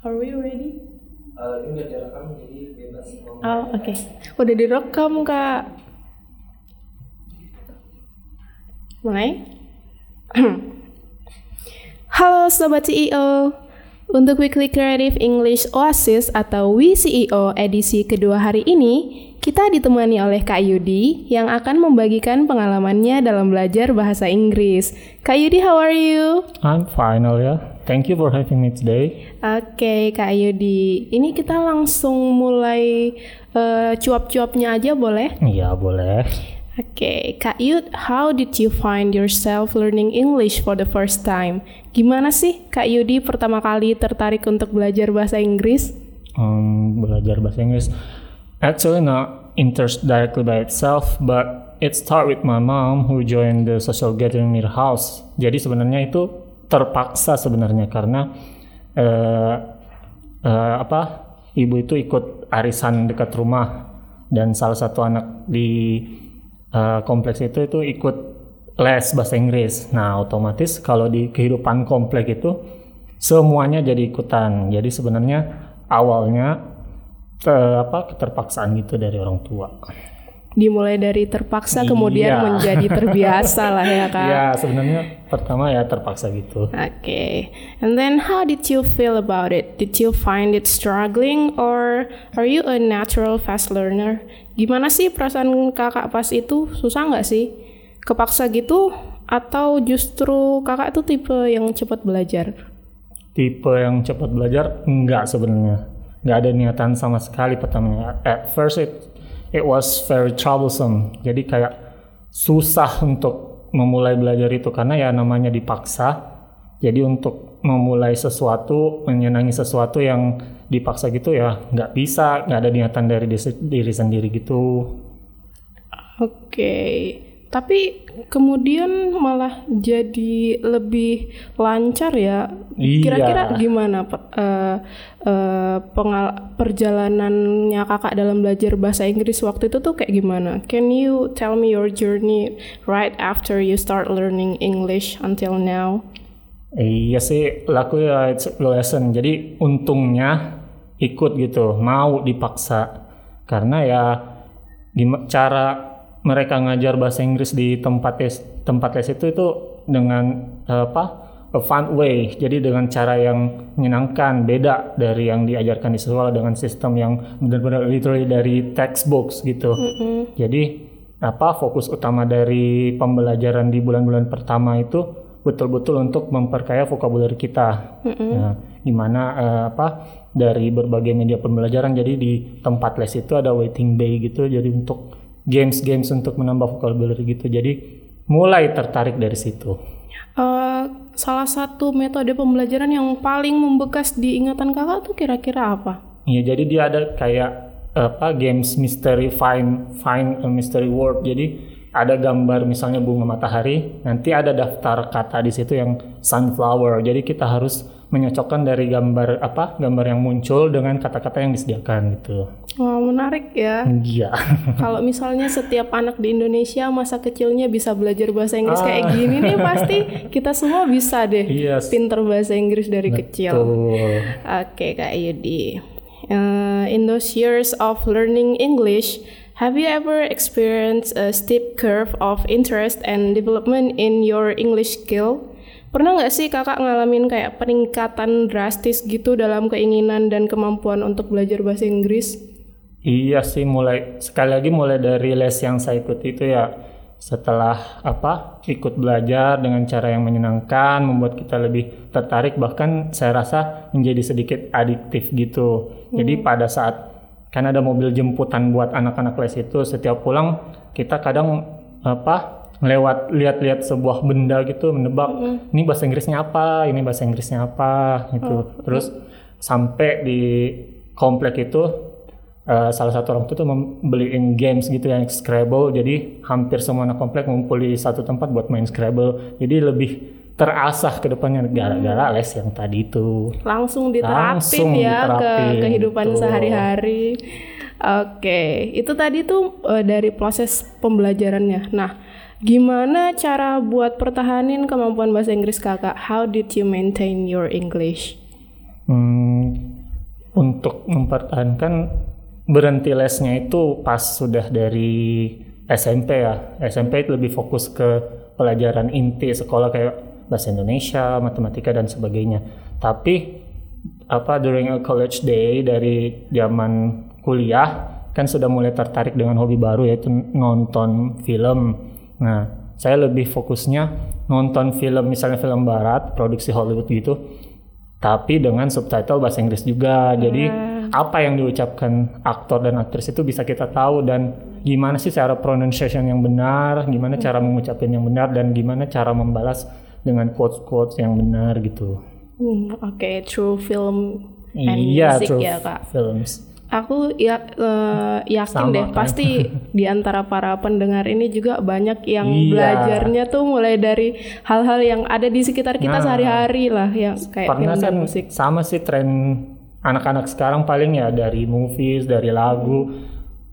Are we ready? Uh, ini udah direkam jadi bebas ngomong. Oh, oke. Udah direkam, Kak. Mulai? Halo Sobat CEO. Untuk Weekly Creative English Oasis atau WCEO edisi kedua hari ini, kita ditemani oleh Kak Yudi yang akan membagikan pengalamannya dalam belajar bahasa Inggris. Kak Yudi, how are you? I'm fine, Alia. Thank you for having me today. Oke, Kak Yudi. Ini kita langsung mulai eh, cuap-cuapnya aja boleh? Iya, boleh. Oke, Kak Yud, how did you find yourself learning English for the first time? Gimana sih Kak Yudi pertama kali tertarik untuk belajar bahasa Inggris? Um, belajar bahasa Inggris. Actually not interest directly by itself, but it start with my mom who joined the social gathering near house. Jadi sebenarnya itu terpaksa sebenarnya karena eh, eh, apa? Ibu itu ikut arisan dekat rumah dan salah satu anak di eh, kompleks itu itu ikut les bahasa Inggris. Nah, otomatis kalau di kehidupan komplek itu semuanya jadi ikutan. Jadi sebenarnya awalnya te- apa keterpaksaan gitu dari orang tua. Dimulai dari terpaksa kemudian Iya. menjadi terbiasa lah ya Kak. Ya, sebenarnya pertama ya terpaksa gitu. Oke, and then how did you feel about it? Did you find it struggling or are you a natural fast learner? Gimana sih perasaan kakak pas itu? Susah nggak sih? Kepaksa gitu atau justru kakak itu tipe yang cepat belajar? Tipe yang cepat belajar enggak sebenarnya. Enggak ada niatan sama sekali pertamanya. At first it it was very troublesome. Jadi kayak susah untuk memulai belajar itu karena ya namanya dipaksa. Jadi untuk memulai sesuatu, menyenangi sesuatu yang dipaksa gitu ya nggak bisa, nggak ada niatan dari diri, diri sendiri gitu. Oke, tapi kemudian malah jadi lebih lancar ya. Iya. Kira-kira gimana eh, eh, pengal- perjalanannya kakak dalam belajar bahasa Inggris waktu itu tuh kayak gimana? Can you tell me your journey right after you start learning English until now? Iya sih, laku ya it's lesson. Jadi untungnya ikut gitu, mau dipaksa. Karena ya cara mereka ngajar bahasa Inggris di tempat les, tempat les itu itu dengan apa? a fun way. Jadi dengan cara yang menyenangkan, beda dari yang diajarkan di sekolah dengan sistem yang benar-benar literally dari textbooks gitu. Jadi apa fokus utama dari pembelajaran di bulan-bulan pertama itu betul-betul untuk memperkaya vocabulary kita. Nah, di mana eh, apa dari berbagai media pembelajaran jadi di tempat les itu ada waiting bay gitu jadi untuk games-games untuk menambah vocabulary gitu. Jadi mulai tertarik dari situ. Eh, salah satu metode pembelajaran yang paling membekas di ingatan kakak tuh kira-kira apa? Iya, jadi dia ada kayak apa games mystery find find a mystery word. Jadi ada gambar misalnya bunga matahari, nanti ada daftar kata di situ yang sunflower. Jadi kita harus menyocokkan dari gambar apa gambar yang muncul dengan kata-kata yang disediakan gitu. Wah menarik ya. Iya. Kalau misalnya setiap anak di Indonesia masa kecilnya bisa belajar bahasa Inggris kayak gini nih pasti kita semua bisa deh Iya. pinter bahasa Inggris dari kecil. Tuh. Oke Kak Yudi. Uh, in those years of learning English, have you ever experienced a steep curve of interest and development in your English skill? Pernah nggak sih kakak ngalamin kayak peningkatan drastis gitu dalam keinginan dan kemampuan untuk belajar bahasa Inggris? Iya sih mulai sekali lagi mulai dari les yang saya ikuti itu ya setelah apa ikut belajar dengan cara yang menyenangkan membuat kita lebih tertarik bahkan saya rasa menjadi sedikit adiktif gitu. Jadi pada saat kan ada mobil jemputan buat anak-anak les itu setiap pulang kita kadang apa lewat lihat-lihat sebuah benda gitu menebak ini bahasa Inggrisnya apa? Ini bahasa Inggrisnya apa? Gitu. Terus sampai di komplek itu eh, salah satu orang tua tuh membeliin games gitu yang Scrabble jadi hampir semua anak komplek ngumpul di satu tempat buat main Scrabble jadi lebih terasah ke depannya gara-gara les yang tadi itu langsung diterapin Langsung ya ke diterapin, kehidupan betul. sehari-hari. Oke, itu tadi tuh eh, dari proses pembelajarannya. Nah, gimana cara buat pertahanin kemampuan bahasa Inggris kakak? How did you maintain your English? Hmm, untuk mempertahankan berhenti lesnya itu pas sudah dari SMP ya. SMP itu lebih fokus ke pelajaran inti sekolah kayak bahasa Indonesia, matematika dan sebagainya. Tapi apa during a college day dari zaman kuliah kan sudah mulai tertarik dengan hobi baru yaitu nonton film. Nah, saya lebih fokusnya nonton film misalnya film barat, produksi Hollywood gitu tapi dengan subtitle bahasa Inggris juga. Jadi hmm. Apa yang diucapkan aktor dan aktris itu bisa kita tahu dan gimana sih cara pronunciation yang benar, gimana hmm. cara mengucapkan yang benar dan gimana cara membalas dengan quotes-quotes yang benar gitu. Hmm, Oke, okay. true film and iya, music true ya kak. Films aku ya uh, yakin Sama, deh kan? pasti di antara para pendengar ini juga banyak yang iya. belajarnya tuh mulai dari hal-hal yang ada di sekitar kita nah, sehari-hari lah yang kayak film dan musik. Sama sih tren anak-anak sekarang paling ya dari movies, dari lagu.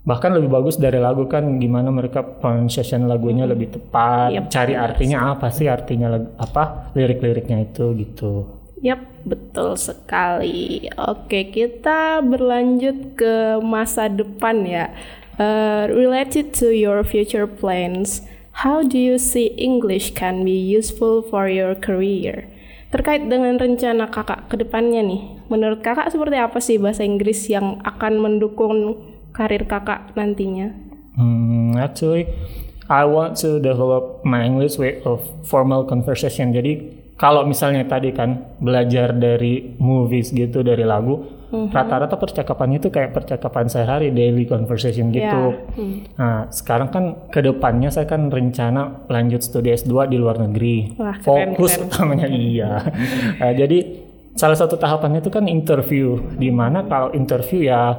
Bahkan lebih bagus dari lagu kan gimana mereka pronunciation lagunya hmm. lebih tepat, yep, cari artinya apa sih artinya apa lirik-liriknya itu gitu. Yap, betul sekali. Oke, kita berlanjut ke masa depan ya. Uh, related to your future plans, how do you see English can be useful for your career? Terkait dengan rencana kakak ke depannya nih, menurut kakak seperti apa sih bahasa Inggris yang akan mendukung karir kakak nantinya? Hmm, actually, I want to develop my English way of formal conversation. Jadi kalau misalnya tadi kan belajar dari movies gitu dari lagu mm-hmm. rata-rata percakapannya itu kayak percakapan sehari daily conversation gitu yeah. mm. nah sekarang kan ke depannya saya kan rencana lanjut studi S2 di luar negeri Wah, fokus keren, keren. utamanya iya nah, jadi salah satu tahapannya itu kan interview di mana kalau interview ya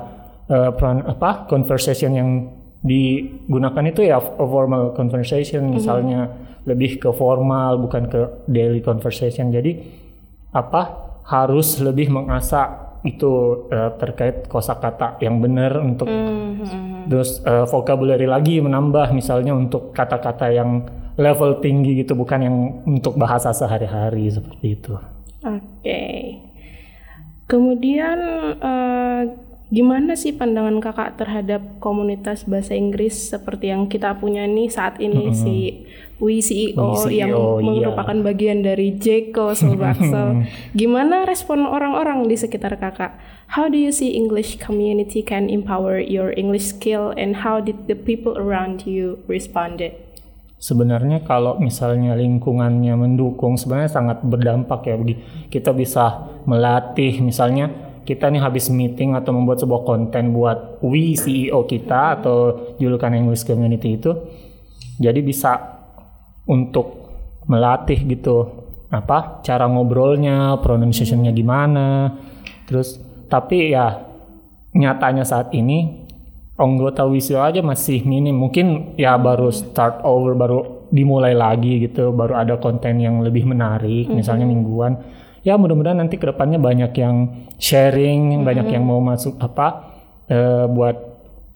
uh, apa conversation yang digunakan itu ya formal conversation mm-hmm. misalnya lebih ke formal bukan ke daily conversation jadi apa harus lebih mengasah itu uh, terkait kosakata yang benar untuk mm-hmm. terus uh, vocabulary lagi menambah misalnya untuk kata-kata yang level tinggi gitu bukan yang untuk bahasa sehari-hari seperti itu. Oke. Okay. Kemudian uh, Gimana sih pandangan kakak terhadap komunitas bahasa Inggris seperti yang kita punya nih saat ini mm -hmm. si Wi CEO, CEO yang iya. merupakan bagian dari Jeko Solbaksel. Gimana respon orang-orang di sekitar kakak? How do you see English community can empower your English skill and how did the people around you responded? Sebenarnya kalau misalnya lingkungannya mendukung sebenarnya sangat berdampak ya. Kita bisa melatih misalnya kita nih habis meeting atau membuat sebuah konten buat we CEO kita atau julukan English Community itu jadi bisa untuk melatih gitu apa cara ngobrolnya pronunciationnya gimana terus tapi ya nyatanya saat ini anggota WISIO aja masih minim mungkin ya baru start over baru dimulai lagi gitu baru ada konten yang lebih menarik mm -hmm. misalnya mingguan ya mudah-mudahan nanti ke depannya banyak yang sharing, mm -hmm. banyak yang mau masuk apa uh, buat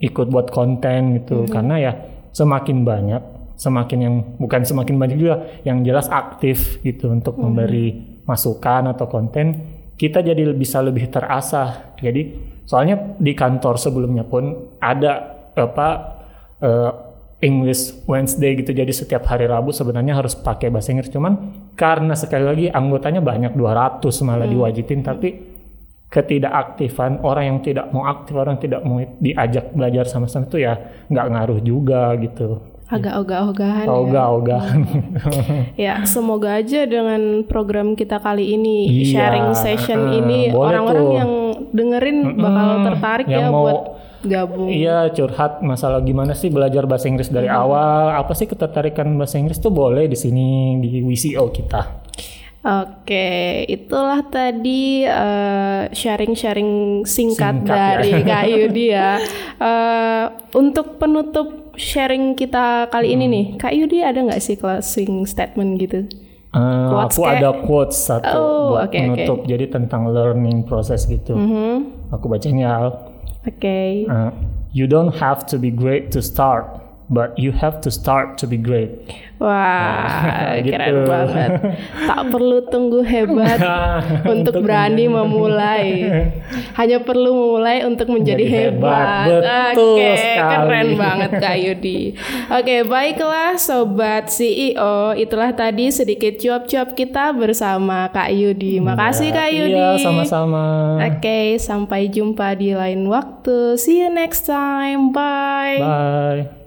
ikut buat konten gitu. Mm -hmm. Karena ya semakin banyak, semakin yang bukan semakin banyak juga, yang jelas aktif gitu untuk mm -hmm. memberi masukan atau konten, kita jadi bisa lebih terasah. Jadi soalnya di kantor sebelumnya pun ada apa uh, English Wednesday gitu. Jadi setiap hari Rabu sebenarnya harus pakai bahasa Inggris. Cuman karena sekali lagi anggotanya banyak 200 malah hmm. diwajibin. Tapi ketidakaktifan orang yang tidak mau aktif orang yang tidak mau diajak belajar sama-sama itu ya nggak ngaruh juga gitu. Agak ogah-ogahan ya. ogah-ogahan. Ya semoga aja dengan program kita kali ini iya, sharing session uh, ini orang-orang yang dengerin bakal tertarik ya mau, buat gabung. Iya, curhat masalah gimana sih belajar bahasa Inggris dari hmm. awal. Apa sih ketertarikan bahasa Inggris tuh boleh di sini di WCO kita. Oke, itulah tadi sharing eh, sharing-sharing singkat, singkat ya. dari ya. Kak Yudi ya. Uh, untuk penutup sharing kita kali hmm. ini nih, Kak Yudi ada nggak sih closing statement gitu? Uh, aku kayak... ada quotes satu oh, buat okay, penutup, okay. jadi tentang learning process gitu. Mm -hmm. Aku bacanya Oke. Okay. Uh, you don't have to be great to start, but you have to start to be great. Wah, Gitu. keren banget. Tak perlu tunggu hebat untuk berani memulai. Hanya perlu memulai untuk menjadi Menjadi hebat. hebat. Betul Oke, sekali. keren banget Kak Yudi. Oke, baiklah sobat CEO, itulah tadi sedikit cuap-cuap kita bersama Kak Yudi. Makasih Kak Yudi. Iya, sama-sama. Oke, sampai jumpa di lain waktu. See you next time. Bye. Bye.